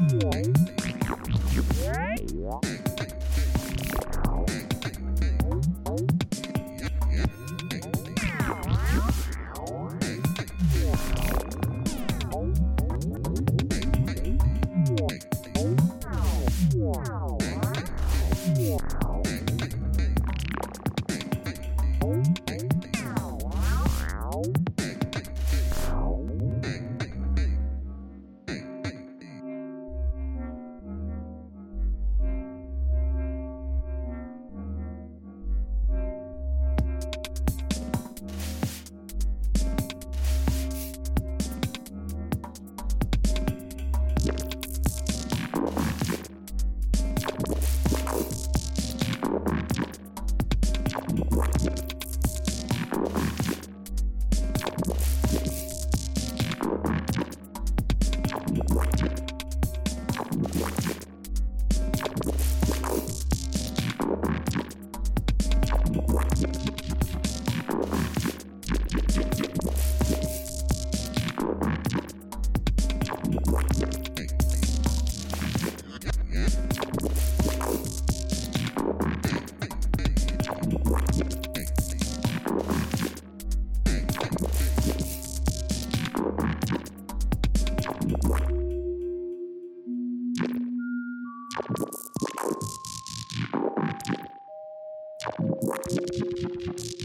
Bye. Thank you.